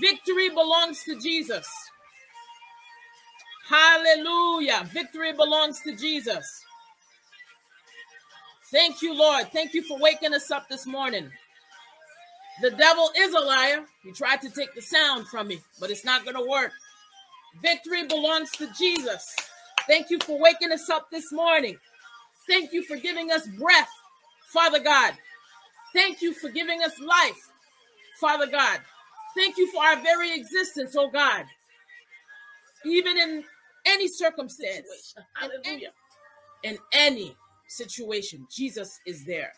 Victory belongs to Jesus. Hallelujah. Victory belongs to Jesus. Thank you, Lord. Thank you for waking us up this morning. The devil is a liar. He tried to take the sound from me, but it's not going to work. Victory belongs to Jesus. Thank you for waking us up this morning. Thank you for giving us breath, Father God. Thank you for giving us life, Father God. Thank you for our very existence, oh God. Even in any circumstance, in any, in any situation, Jesus is there.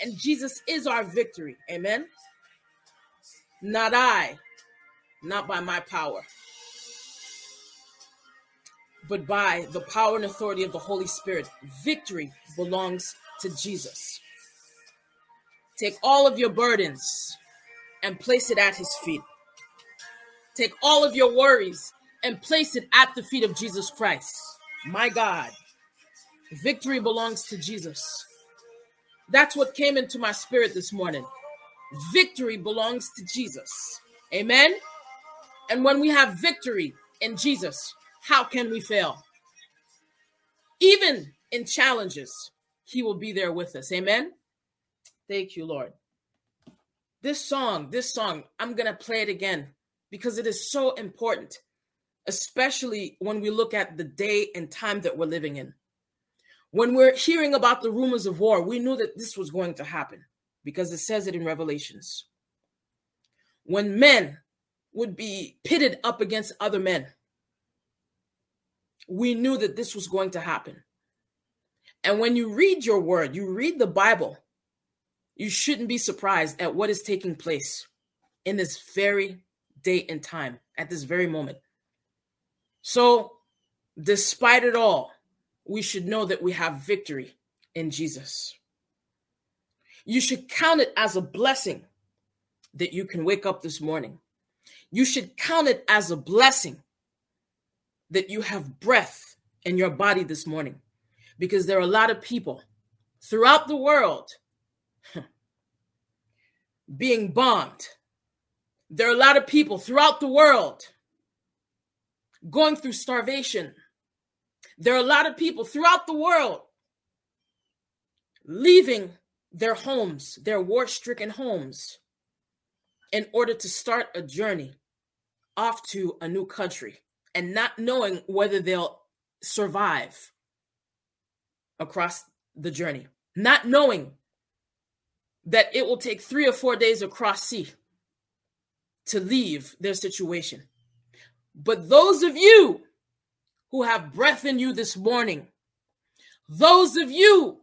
And Jesus is our victory. Amen. Not I, not by my power, but by the power and authority of the Holy Spirit. Victory belongs to Jesus. Take all of your burdens and place it at his feet. Take all of your worries and place it at the feet of Jesus Christ. My God, victory belongs to Jesus. That's what came into my spirit this morning. Victory belongs to Jesus. Amen. And when we have victory in Jesus, how can we fail? Even in challenges, He will be there with us. Amen. Thank you, Lord. This song, this song, I'm going to play it again because it is so important, especially when we look at the day and time that we're living in. When we're hearing about the rumors of war, we knew that this was going to happen because it says it in Revelations. When men would be pitted up against other men, we knew that this was going to happen. And when you read your word, you read the Bible, you shouldn't be surprised at what is taking place in this very date and time, at this very moment. So, despite it all, we should know that we have victory in Jesus. You should count it as a blessing that you can wake up this morning. You should count it as a blessing that you have breath in your body this morning because there are a lot of people throughout the world being bombed. There are a lot of people throughout the world going through starvation. There are a lot of people throughout the world leaving their homes, their war stricken homes, in order to start a journey off to a new country and not knowing whether they'll survive across the journey, not knowing that it will take three or four days across sea to leave their situation. But those of you who have breath in you this morning, those of you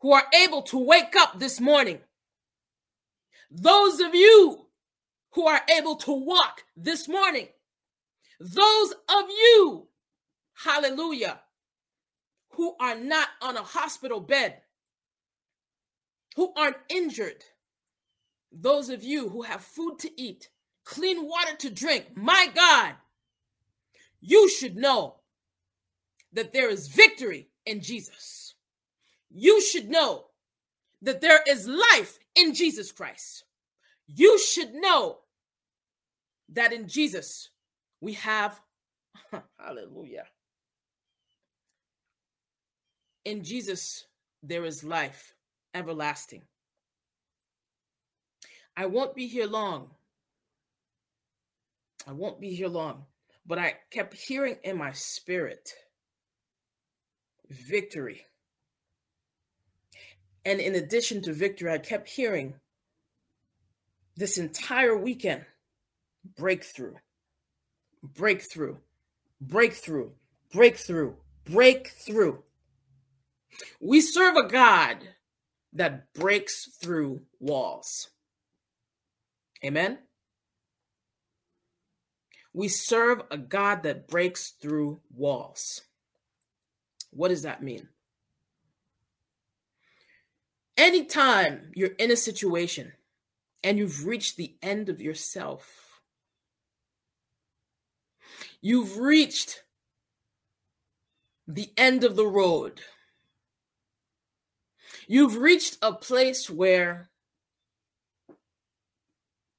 who are able to wake up this morning. Those of you who are able to walk this morning. Those of you, hallelujah, who are not on a hospital bed, who aren't injured. Those of you who have food to eat, clean water to drink, my God, you should know that there is victory in Jesus you should know that there is life in Jesus Christ. You should know that in Jesus we have, hallelujah. In Jesus, there is life everlasting. I won't be here long. I won't be here long, but I kept hearing in my spirit victory. And in addition to victory, I kept hearing this entire weekend breakthrough, breakthrough, breakthrough, breakthrough, breakthrough. We serve a God that breaks through walls. Amen. We serve a God that breaks through walls. What does that mean? Anytime you're in a situation and you've reached the end of yourself, you've reached the end of the road, you've reached a place where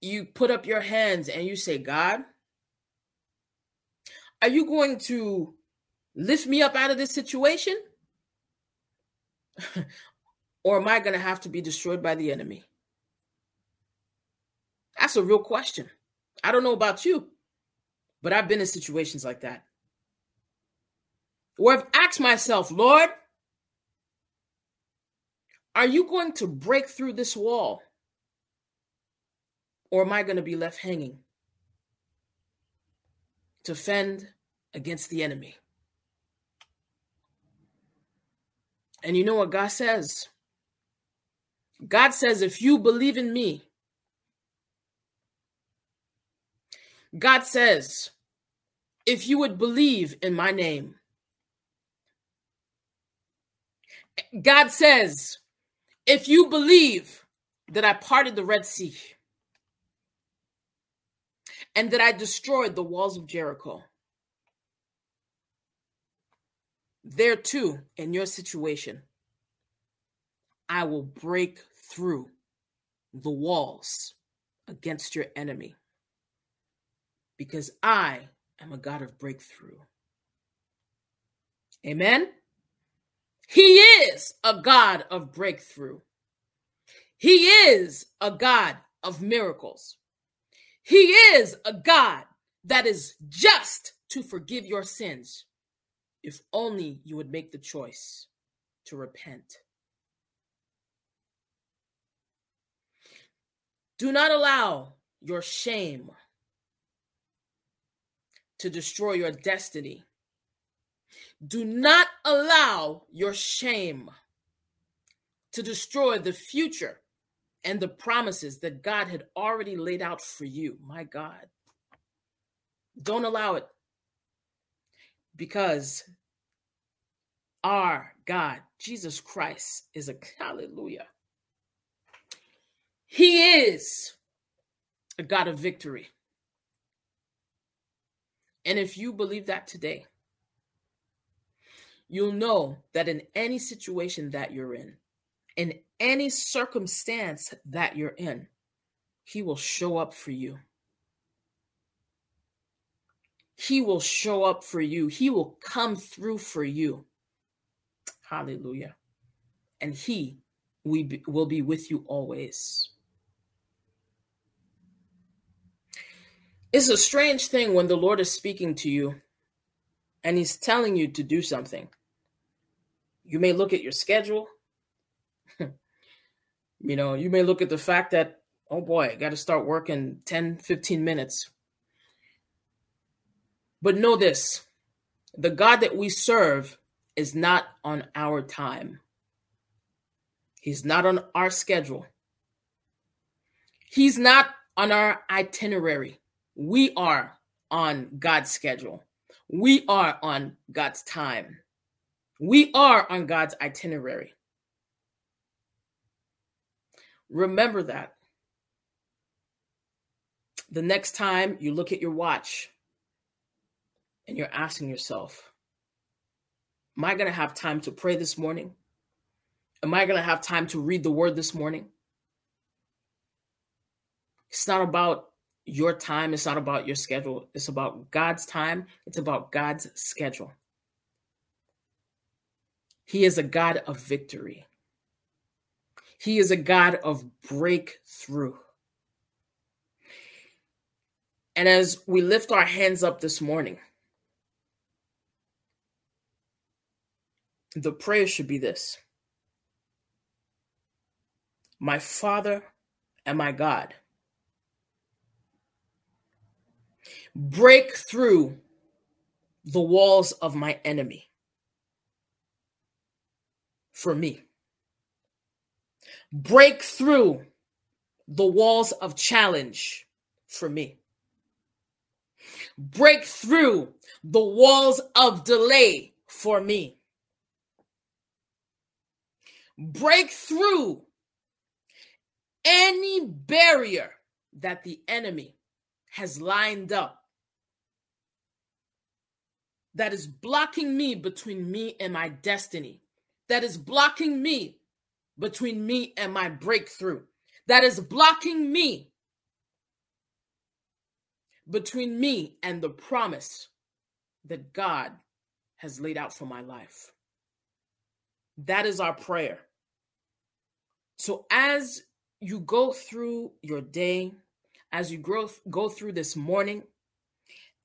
you put up your hands and you say, God, are you going to lift me up out of this situation? or am I going to have to be destroyed by the enemy? That's a real question. I don't know about you, but I've been in situations like that where I've asked myself, Lord, are you going to break through this wall? Or am I going to be left hanging to fend against the enemy? And you know what God says? God says, if you believe in me, God says, if you would believe in my name, God says, if you believe that I parted the Red Sea and that I destroyed the walls of Jericho, there too, in your situation, I will break through the walls against your enemy because I am a God of breakthrough. Amen. He is a God of breakthrough. He is a God of miracles. He is a God that is just to forgive your sins if only you would make the choice to repent. Do not allow your shame to destroy your destiny. Do not allow your shame to destroy the future and the promises that God had already laid out for you. My God. Don't allow it because our God, Jesus Christ, is a hallelujah. He is a God of victory. And if you believe that today, you'll know that in any situation that you're in, in any circumstance that you're in, He will show up for you. He will show up for you. He will come through for you. Hallelujah. And He we will be with you always. It's a strange thing when the Lord is speaking to you and He's telling you to do something. You may look at your schedule. you know, you may look at the fact that, oh boy, I got to start working 10, 15 minutes. But know this the God that we serve is not on our time, He's not on our schedule, He's not on our itinerary. We are on God's schedule. We are on God's time. We are on God's itinerary. Remember that. The next time you look at your watch and you're asking yourself, Am I going to have time to pray this morning? Am I going to have time to read the word this morning? It's not about your time. It's not about your schedule. It's about God's time. It's about God's schedule. He is a God of victory. He is a God of breakthrough. And as we lift our hands up this morning, the prayer should be this My Father and my God break through the walls of my enemy for me. Break through the walls of challenge for me. Break through the walls of delay for me. Break through any barrier that the enemy has lined up that is blocking me between me and my destiny, that is blocking me between me and my breakthrough, that is blocking me between me and the promise that God has laid out for my life. That is our prayer. So as you go through your day, as you grow, go through this morning,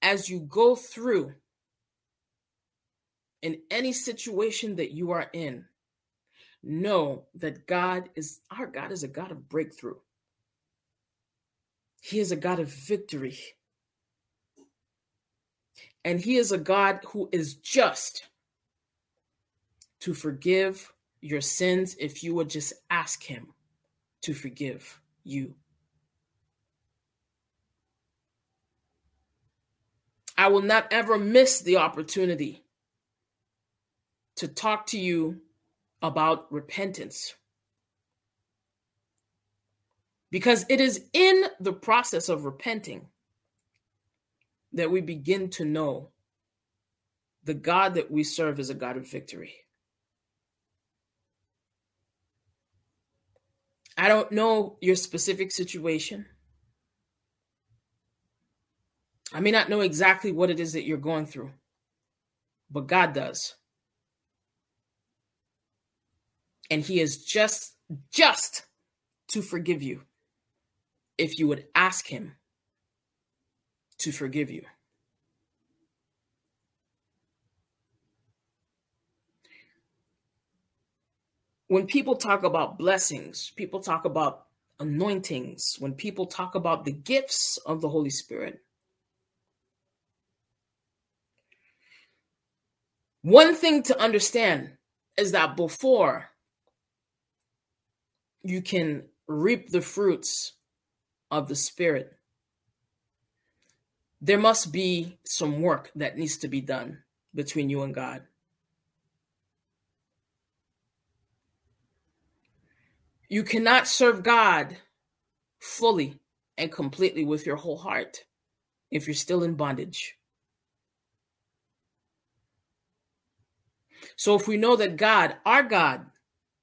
as you go through in any situation that you are in, know that God is our God is a God of breakthrough. He is a God of victory. And he is a God who is just to forgive your sins if you would just ask him to forgive you. I will not ever miss the opportunity to talk to you about repentance. Because it is in the process of repenting that we begin to know the God that we serve is a God of victory. I don't know your specific situation. I may not know exactly what it is that you're going through, but God does. And He is just, just to forgive you if you would ask Him to forgive you. When people talk about blessings, people talk about anointings, when people talk about the gifts of the Holy Spirit, One thing to understand is that before you can reap the fruits of the Spirit, there must be some work that needs to be done between you and God. You cannot serve God fully and completely with your whole heart if you're still in bondage. So if we know that God, our God,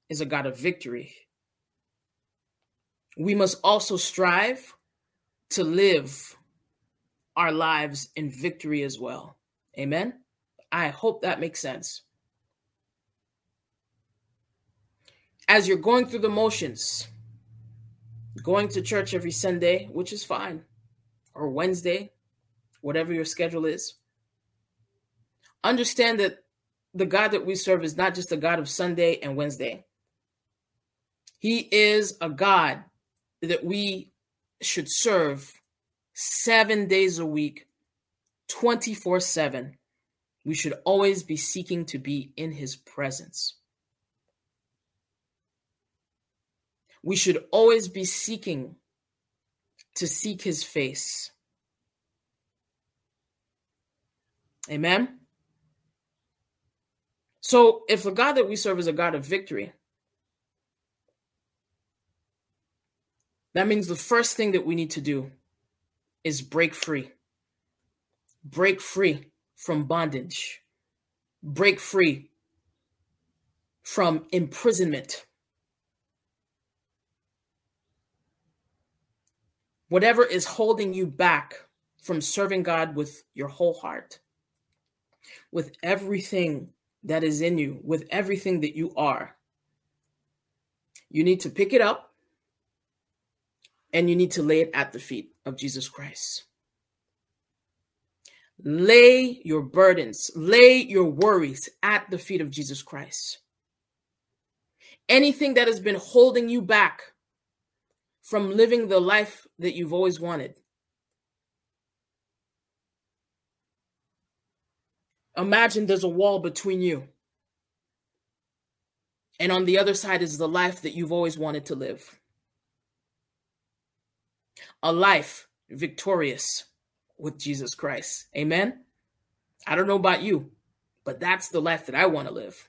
is a God of victory, we must also strive to live our lives in victory as well. Amen. I hope that makes sense. As you're going through the motions, going to church every Sunday, which is fine, or Wednesday, whatever your schedule is, understand that the God that we serve is not just a God of Sunday and Wednesday. He is a God that we should serve seven days a week, 24 7. We should always be seeking to be in his presence. We should always be seeking to seek his face. Amen. So, if the God that we serve is a God of victory, that means the first thing that we need to do is break free. Break free from bondage. Break free from imprisonment. Whatever is holding you back from serving God with your whole heart, with everything that is in you, with everything that you are. You need to pick it up and you need to lay it at the feet of Jesus Christ. Lay your burdens, lay your worries at the feet of Jesus Christ. Anything that has been holding you back from living the life that you've always wanted, Imagine there's a wall between you. And on the other side is the life that you've always wanted to live. A life victorious with Jesus Christ. Amen. I don't know about you, but that's the life that I want to live.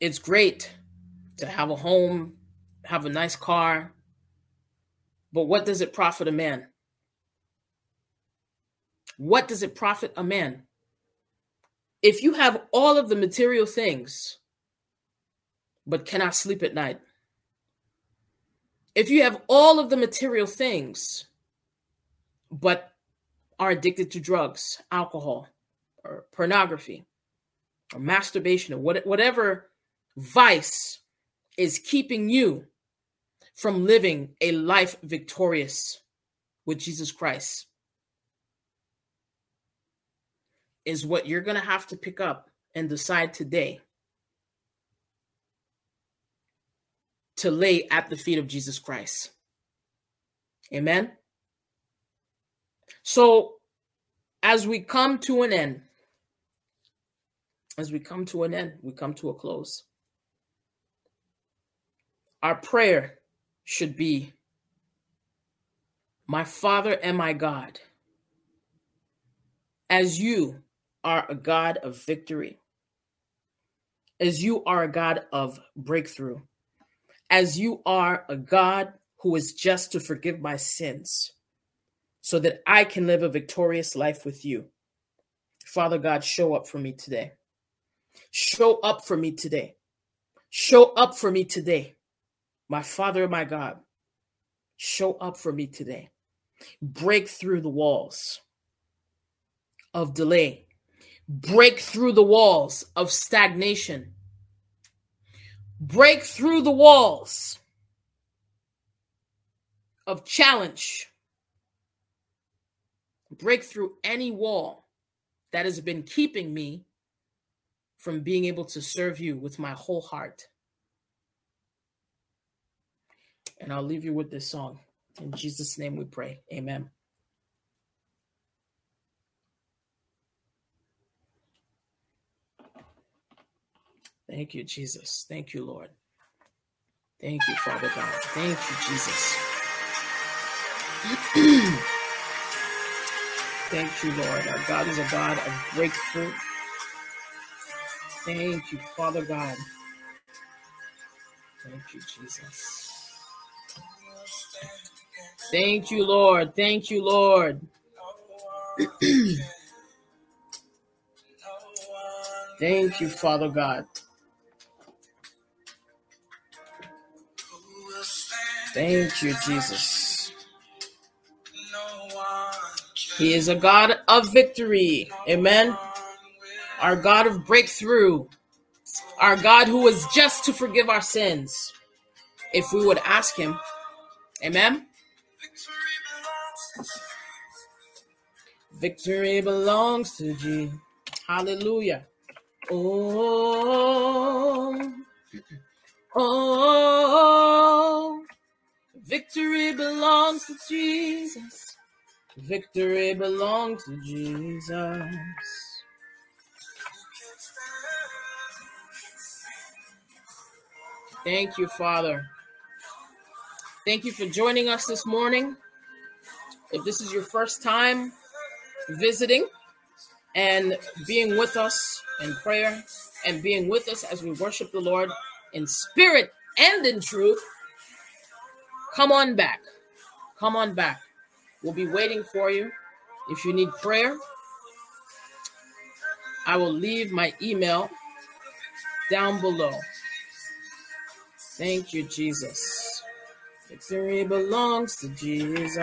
It's great to have a home, have a nice car, but what does it profit a man what does it profit a man? If you have all of the material things, but cannot sleep at night, if you have all of the material things, but are addicted to drugs, alcohol, or pornography, or masturbation, or whatever vice is keeping you from living a life victorious with Jesus Christ, is what you're going to have to pick up and decide today to lay at the feet of Jesus Christ. Amen. So, as we come to an end, as we come to an end, we come to a close. Our prayer should be My Father and my God, as you are a God of victory, as you are a God of breakthrough, as you are a God who is just to forgive my sins, so that I can live a victorious life with you. Father God, show up for me today. Show up for me today. Show up for me today. My Father, my God, show up for me today. Break through the walls of delay, break through the walls of stagnation, break through the walls of challenge, break through any wall that has been keeping me from being able to serve you with my whole heart. And I'll leave you with this song. In Jesus' name we pray. Amen. Thank you, Jesus. Thank you, Lord. Thank you, Father God. Thank you, Jesus. Thank you, Lord. Our God is a God of breakthrough. Thank you, Father God. Thank you, Jesus. Thank you, Lord. Thank you, Lord. Thank you, Father God. Thank you, Jesus. He is a God of victory. Amen. Our God of breakthrough. Our God who is just to forgive our sins. If we would ask Him. Amen. Victory belongs to Jesus. Hallelujah. Oh, oh, victory belongs to Jesus. Victory belongs to Jesus. Thank you, Father. Thank you for joining us this morning. If this is your first time visiting and being with us in prayer and being with us as we worship the Lord in spirit and in truth, come on back. Come on back. We'll be waiting for you. If you need prayer, I will leave my email down below. Thank you, Jesus. Victory belongs to Jesus.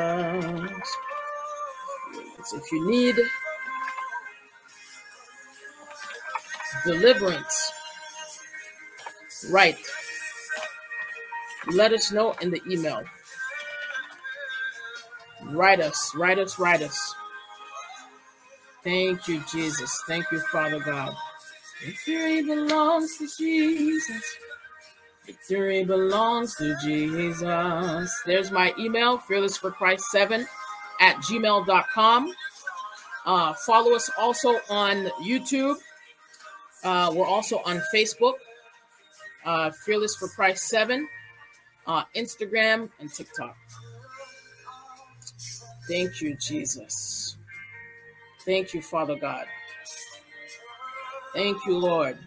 If you need deliverance, right, let us know in the email. Write us, write us, write us. Thank you, Jesus. Thank you, Father God. Victory belongs to Jesus. Victory belongs to Jesus. There's my email, fearlessforchrist7 at gmail.com. Uh, follow us also on YouTube. Uh, we're also on Facebook, uh, Fearless for Christ 7, uh, Instagram, and TikTok. Thank you, Jesus. Thank you, Father God. Thank you, Lord.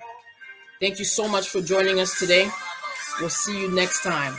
Thank you so much for joining us today. We'll see you next time.